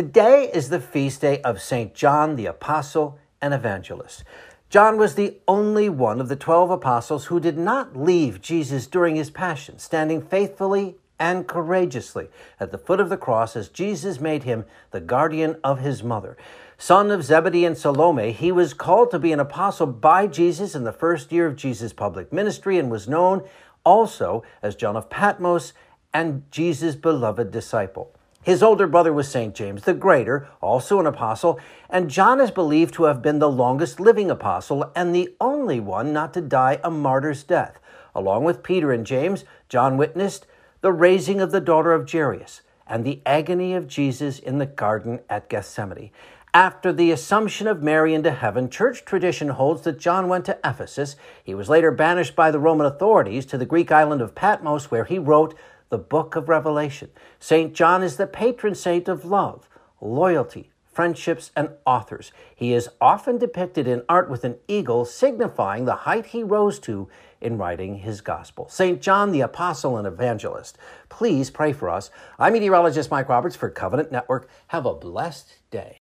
Today is the feast day of St. John the Apostle and Evangelist. John was the only one of the 12 apostles who did not leave Jesus during his passion, standing faithfully and courageously at the foot of the cross as Jesus made him the guardian of his mother. Son of Zebedee and Salome, he was called to be an apostle by Jesus in the first year of Jesus' public ministry and was known also as John of Patmos and Jesus' beloved disciple. His older brother was St. James the Greater, also an apostle, and John is believed to have been the longest living apostle and the only one not to die a martyr's death. Along with Peter and James, John witnessed the raising of the daughter of Jairus and the agony of Jesus in the garden at Gethsemane. After the assumption of Mary into heaven, church tradition holds that John went to Ephesus. He was later banished by the Roman authorities to the Greek island of Patmos, where he wrote the book of Revelation. St. John is the patron saint of love, loyalty, friendships, and authors. He is often depicted in art with an eagle, signifying the height he rose to in writing his gospel. St. John, the apostle and evangelist, please pray for us. I'm meteorologist Mike Roberts for Covenant Network. Have a blessed day.